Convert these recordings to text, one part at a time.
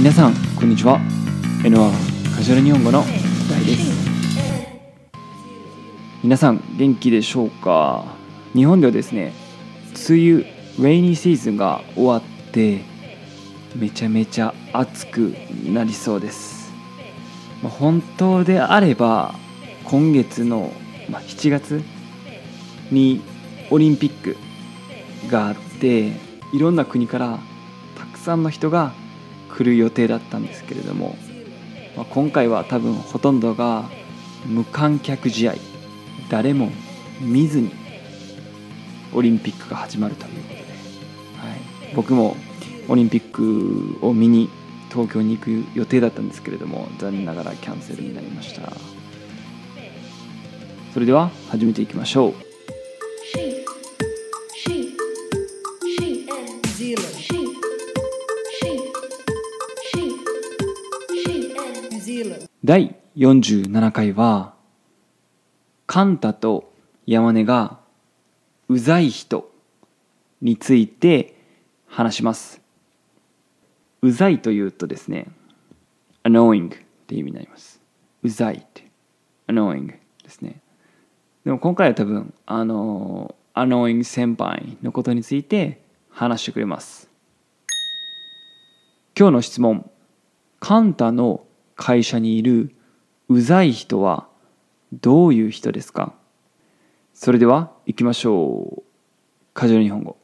皆さんこんにちは。NR カジュアル日本語の大です。皆さん元気でしょうか？日本ではですね梅雨レイニーシーズンが終わってめちゃめちゃ暑くなりそうです、まあ、本当であれば今月の、まあ、7月にオリンピックがあっていろんな国からたくさんの人が来る予定だったんですけれども、まあ、今回は多分ほとんどが無観客試合誰も見ずにオリンピックが始まるということで、はい、僕もオリンピックを見に東京に行く予定だったんですけれども残念ながらキャンセルになりました。それでは始めていきましょう。第47回はカンタと山根がうざい人について話します。うざいというとですね annoying って意味になります。うざいって annoying ですね。でも今回は多分あの annoying 先輩のことについて話してくれます。今日の質問。カンタの会社にいるうざい人はどういう人ですか？それでは行きましょうカジュアル日本語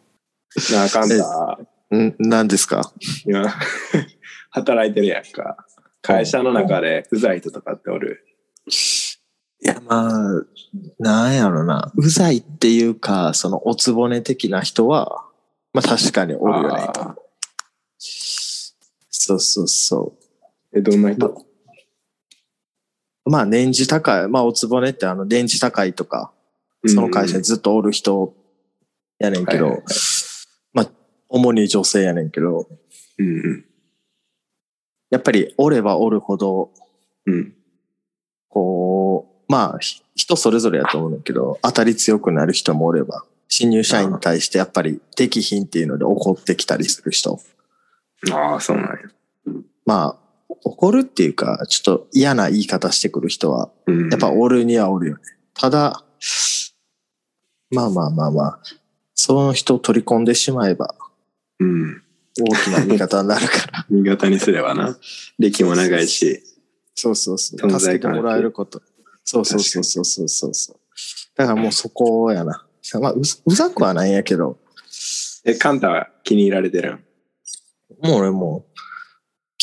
なあかんた。ん何ですか？今、働いてるやんか。会社の中でうざい人とかっておる？いや、まあ、なんやろな。うざいっていうか、そのおつぼね的な人は、まあ確かにおるよね。そうそうそえ、どんな人？う。まあ年次高い。まあおつぼねってあの年次高いとか、その会社にずっとおる人やねんけど、はいはいはいまあ主に女性やねんけど、うんうん。やっぱりおればおるほど、うん。こう、まあひ人それぞれやと思うんだけど、当たり強くなる人もおれば、新入社員に対してやっぱり適品っていうので怒ってきたりする人。ああ、そうなんや。まあ、怒るっていうか、ちょっと嫌な言い方してくる人は、うん。やっぱおるにはおるよね。ただ、まあまあまあまあ、その人を取り込んでしまえば、うん。大きな味方になるから。味方にすればな。歴も長いし。そうそうそう。助けてもらえること。そうそうそうそうそうそうそう。だからもうそこやな。まあ、ううざくはないんやけど、え、カンタは気に入られてるん？もう俺もう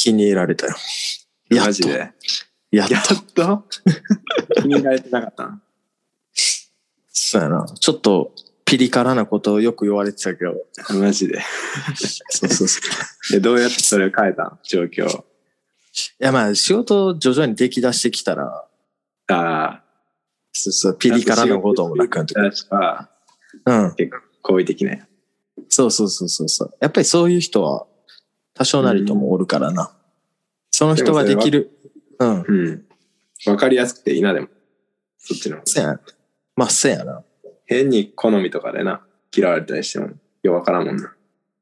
気に入られたよ。マジで。やっやっと？と 気に入られてなかったんそうやな。ちょっとピリ辛なことをよく言われてたけど。マジで。そうそうそう。で、どうやってそれを変えたん？状況。いやまあ仕事徐々に出来出してきたら、ああ。そうそう、ピリ辛なこともなくなってくる。確か、うん。結構好意的なや。そうそうそうそうそう。やっぱりそういう人は多少なりともおるからな。その人ができる。うん。うん。わかりやすくていいな、でも。そっちの。せや。まあせやな。変に好みとかでな、嫌われたりしても、ようわからんもんな。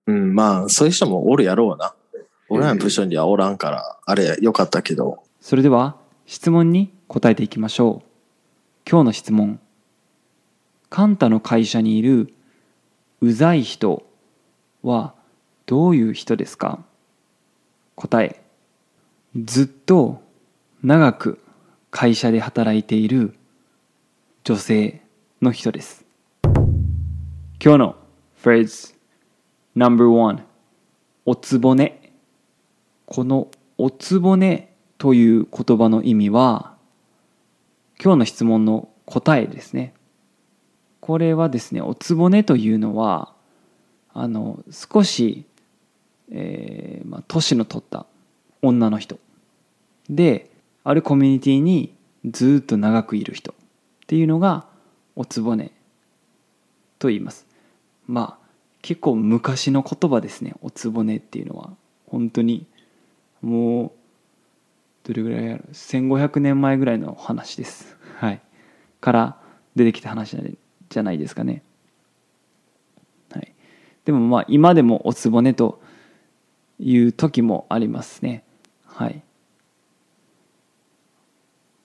うん、まあそういう人もおるやろうな。俺らの部署にはおらんから、あれよかったけど。それでは質問に答えていきましょう今日の質問カンタの会社にいるうざい人はどういう人ですか？答え。ずっと長く会社で働いている女性の人です。今日のフレーズ No.1 おつぼね。このおつぼねという言葉の意味は今日の質問の答えですね。これはですねおつぼねというのはあの少し、えーまあ、年の取った女の人。であるコミュニティにずっと長くいる人っていうのがおつぼねと言います。まあ結構昔の言葉ですね。おつぼねっていうのは本当にもうどれぐらいやる？1500年前ぐらいの話です。はい。から出てきた話じゃないですかね。はい。でもまあ今でもおつぼねという時もありますね。はい。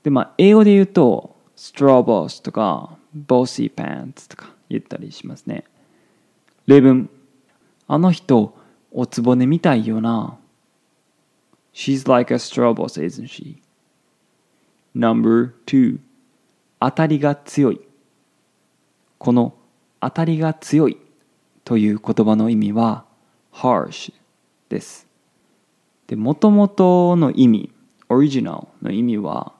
で、まあ、英語で言うと、straw boss とか、bossy pants とか言ったりしますね。例文。あの人、おつぼねみたいよな。She's like a straw boss, isn't she? Number two. 当たりが強い。この当たりが強いという言葉の意味は harsh です。で、もともとの意味、オリジナルの意味は、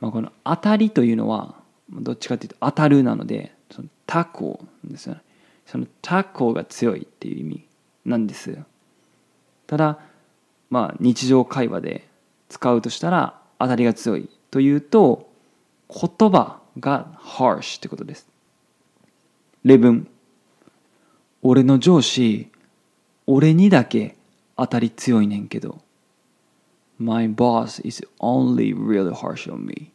まあ、この当たりというのは、どっちかというと当たるなので、そのタコですよね。そのタコが強いっていう意味なんです。ただ、まあ、日常会話で使うとしたら当たりが強いというと言葉が harsh ってことです。例文俺の上司俺にだけ当たり強いねんけど。My boss is only really harsh on me.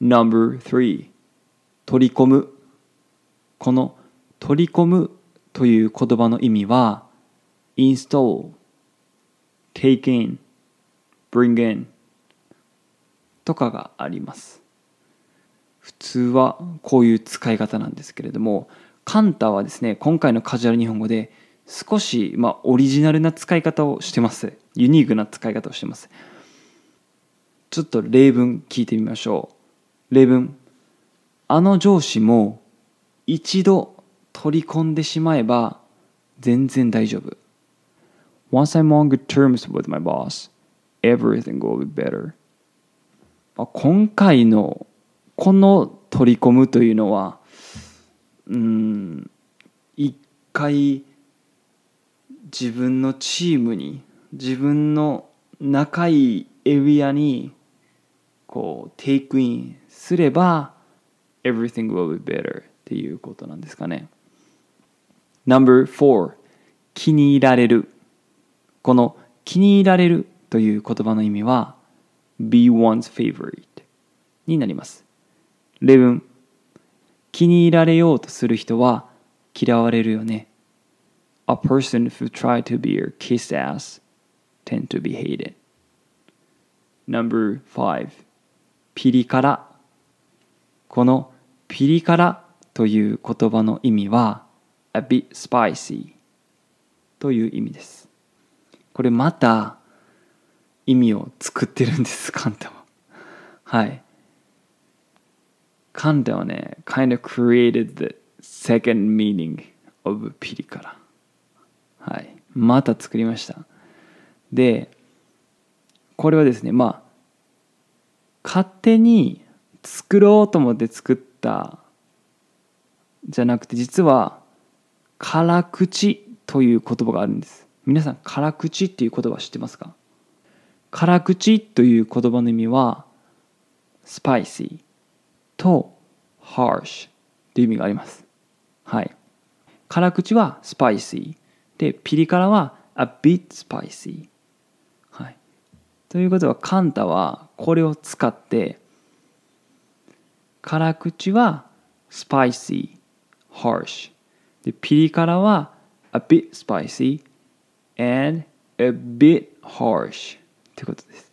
Number three. 取り込む。この取り込むという言葉の意味は install take in bring in とかがあります。普通はこういう使い方なんですけれどもカンタはですね今回のカジュアル日本語で少し、まあ、オリジナルな使い方をしてます。ユニークな使い方をしてます。ちょっと例文聞いてみましょう。例文。あの上司も一度取り込んでしまえば全然大丈夫。Once I'm on good terms with my boss, everything will be better. 今回のこの取り込むというのは、うん、一回自分のチームに、自分の仲いいエリアにこうテイクインすれば everything will be better っていうことなんですかね。Number 4. 気に入られるこの気に入られるという言葉の意味は be one's favorite になります。例文気に入られようとする人は嫌われるよね。A person who try to be your kiss ass tend to be hated. Number 5ピリ辛このピリ辛という言葉の意味は a bit spicy という意味です。これまた意味を作ってるんです、カンタは。はい。カンタはね、kind of created the second meaning of ピリ辛。はい。また作りました。で、これはですね、まあ、勝手に作ろうと思って作ったじゃなくて、実は、辛口という言葉があるんです。皆さん、辛口っていう言葉知ってますか？辛口という言葉の意味は、spicy と harsh という意味があります。はい。辛口は spicy で、ピリ辛は a bit spicy。はい。ということは、カンタはこれを使って、辛口は spicy、harsh。で、ピリ辛は a bit spicy and a bit harsh ってことです。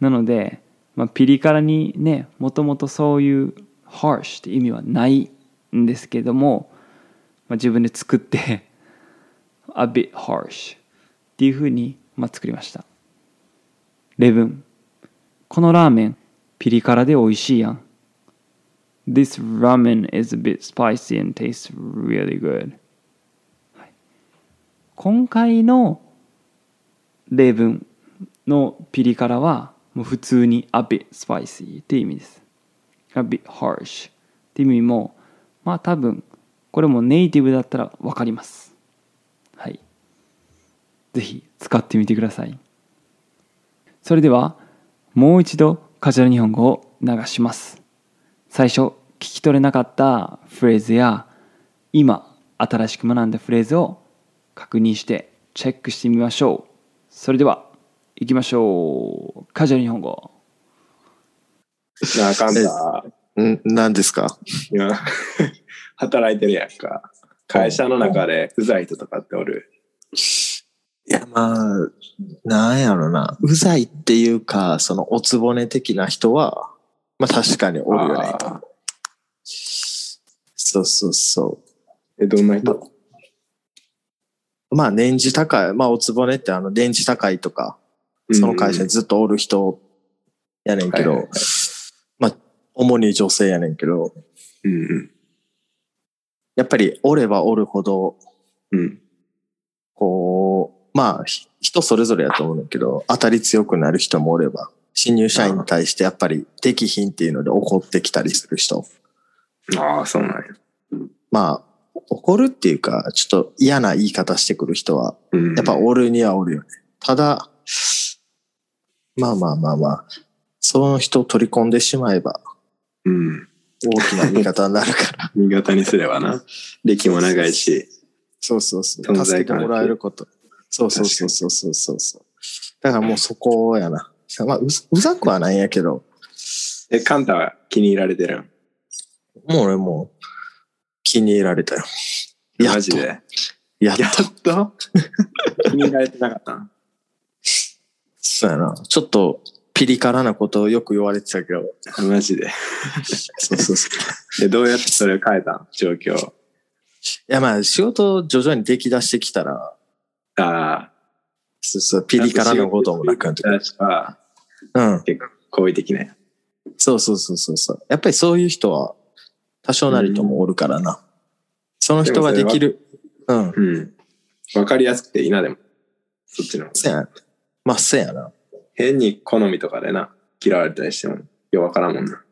なので、まあ、ピリ辛にね、もともとそういう harsh って意味はないんですけども、まあ、自分で作って a bit harsh っていうふうに、まあ、作りました。例文。このラーメン、ピリ辛で美味しいやん。This ramen is a bit spicy and tastes really good. 今回の例文のピリ辛はもう普通に a bit spicy っていう意味です。a bit harsh っていう意味もまあ多分これもネイティブだったらわかります。はい。ぜひ使ってみてください。それではもう一度カジュアル日本語を流します。最初聞き取れなかったフレーズや今新しく学んだフレーズを確認してチェックしてみましょう。それでは行きましょう。カジュアル日本語。なあかんだ。ん何ですか？いや 働いてるやんか。会社の中でうざい人とかっておる？いや、まあ、なんやろな。うざいっていうか、そのおつぼね的な人は、まあ確かにおるよね。そうそうそえ、どんな人？う。まあ年次高い。まあおつぼねってあの年次高いとか、その会社にずっとおる人やねんけど、はいはいはいまあ主に女性やねんけど、うんうん。やっぱりおればおるほど、うん。こう、まあひ人それぞれやと思うねんだけど、当たり強くなる人もおれば、新入社員に対してやっぱり適品っていうので怒ってきたりする人。ああ、そうなんや。まあ、怒るっていうか、ちょっと嫌な言い方してくる人は、うん。やっぱおるにはおるよね。ただ、まあまあまあまあ、その人を取り込んでしまえば、うん。大きな味方になるから。新潟にすればな。歴も長いし。そうそうそう。助けてもらえること。そうそうそうそうそうそうそう。だからもうそこやな。まあ、ううざくはないんやけど、え、カンタは気に入られてるん？もう俺もう気に入られたよ。マジで？やっやっと？と 気に入られてなかったん？そうやな。ちょっとピリ辛なことをよく言われてたけど。マジで？そうそうそう。で、どうやってそれを変えたん？状況。いやまあ仕事徐々に出来出してきたら、ああ。そうそう、ピリ辛なこともなくなってくる。確か、うん。結構好意的ね。そうそうそうそうそう。やっぱりそういう人は多少なりともおるからな。その人ができる。うん。うん。わかりやすくていいな、でも。そっちの。せや。まあ、せやな。変に好みとかでな、嫌われたりしても、ようわからんもんな。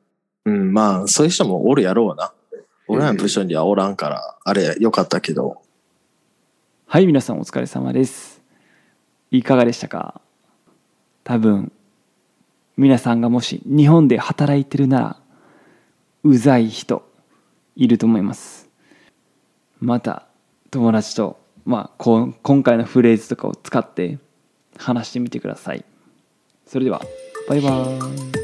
うん、まあ、そういう人もおるやろうな。俺らの部署にはおらんから、あれ、よかったけど。はい皆さんお疲れ様です。いかがでしたか？多分皆さんがもし日本で働いてるならうざい人いると思います。また友達とまあこ今回のフレーズとかを使って話してみてください。それではバイバーイ。